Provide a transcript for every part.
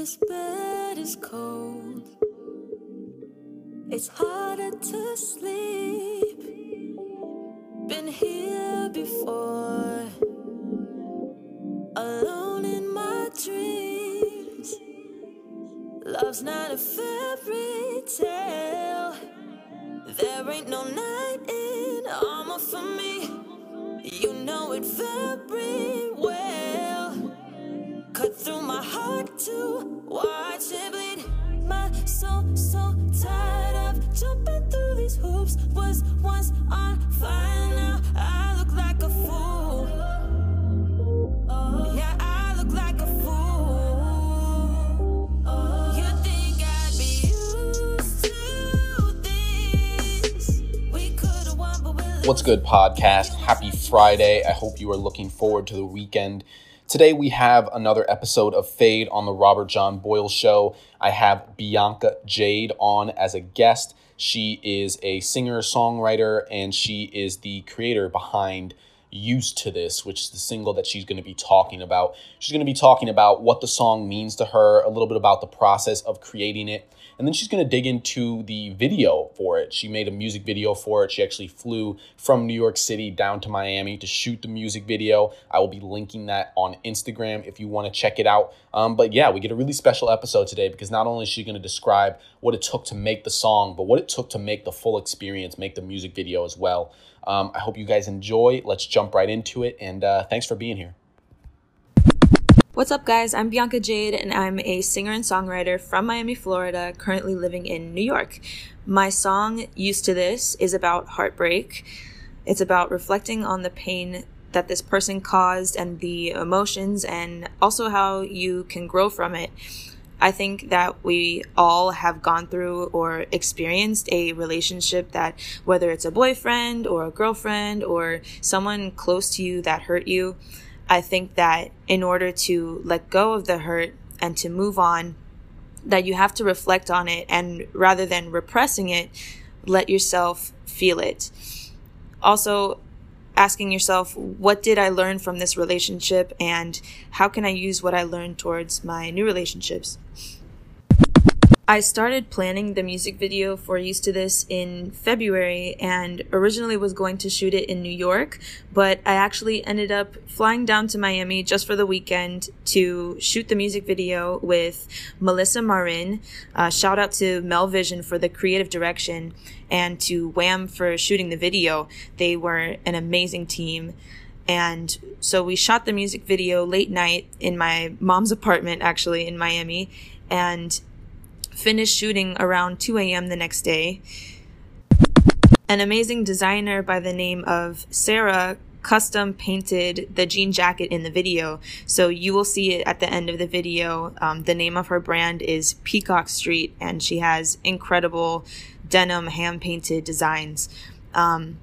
This bed is cold. It's harder to sleep. Been here before. Alone in my dreams. Love's not a fairy tale. There ain't no knight in armor for me. You know it very jumping through these hoops. Was once on fire, now I look like a fool. Yeah, I look like a fool. You think I'd be used to this? We could've won, but we're What's good, podcast? Happy Friday. I hope you are looking forward to the weekend. Today, we have another episode of Fade on the Robert John Boyle Show. I have Bianca Jade on as a guest. She is a singer songwriter and she is the creator behind Used to This, which is the single that she's going to be talking about. She's going to be talking about what the song means to her, a little bit about the process of creating it, and then she's going to dig into the video for it. She made a music video for it. She actually flew from New York City down to Miami to shoot the music video. I will be linking that on Instagram if you want to check it out. Um, but yeah, we get a really special episode today because not only is she going to describe what it took to make the song, but what it took to make the full experience, make the music video as well. Um, I hope you guys enjoy. Let's jump right into it, and uh, thanks for being here. What's up, guys? I'm Bianca Jade, and I'm a singer and songwriter from Miami, Florida, currently living in New York. My song, Used to This, is about heartbreak. It's about reflecting on the pain that this person caused and the emotions, and also how you can grow from it. I think that we all have gone through or experienced a relationship that, whether it's a boyfriend or a girlfriend or someone close to you that hurt you, I think that in order to let go of the hurt and to move on, that you have to reflect on it and rather than repressing it, let yourself feel it. Also, asking yourself, what did I learn from this relationship and how can I use what I learned towards my new relationships? I started planning the music video for Used to This in February and originally was going to shoot it in New York, but I actually ended up flying down to Miami just for the weekend to shoot the music video with Melissa Marin. Uh, shout out to Mel Vision for the creative direction and to Wham for shooting the video. They were an amazing team. And so we shot the music video late night in my mom's apartment, actually, in Miami. And finished shooting around 2 a.m. the next day. An amazing designer by the name of Sarah custom painted the jean jacket in the video. So you will see it at the end of the video. Um, the name of her brand is Peacock Street, and she has incredible denim hand painted designs. Um,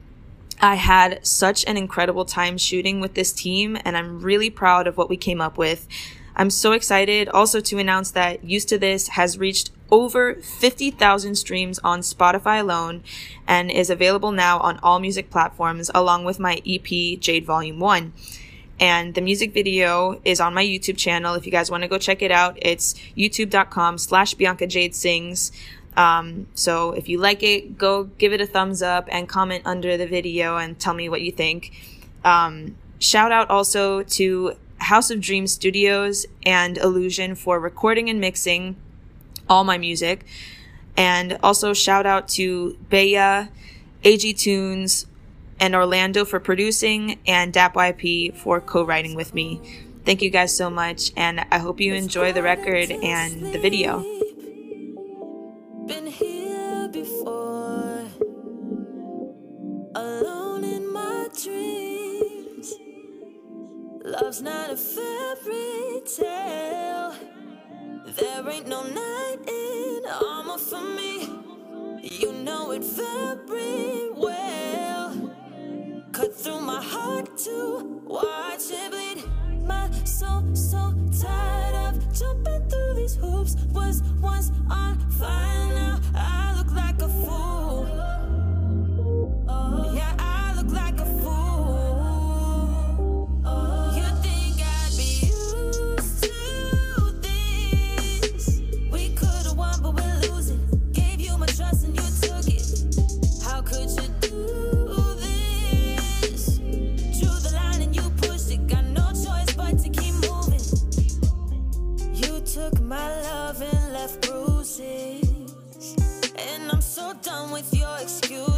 I had such an incredible time shooting with this team, and I'm really proud of what we came up with. I'm so excited also to announce that Used to This has reached over 50,000 streams on Spotify alone and is available now on all music platforms along with my EP Jade Volume 1. And the music video is on my YouTube channel. If you guys want to go check it out, it's youtube.com slash Bianca Jade Sings. Um, so if you like it, go give it a thumbs up and comment under the video and tell me what you think. Um, shout out also to House of Dreams Studios and Illusion for recording and mixing all my music. And also shout out to Baya, AG Tunes, and Orlando for producing, and DAP YP for co-writing with me. Thank you guys so much, and I hope you enjoy the record and the video. Love's not a fairy tale. For me. You know it very well. Cut through my heart to watch it I'm so done with your excuse.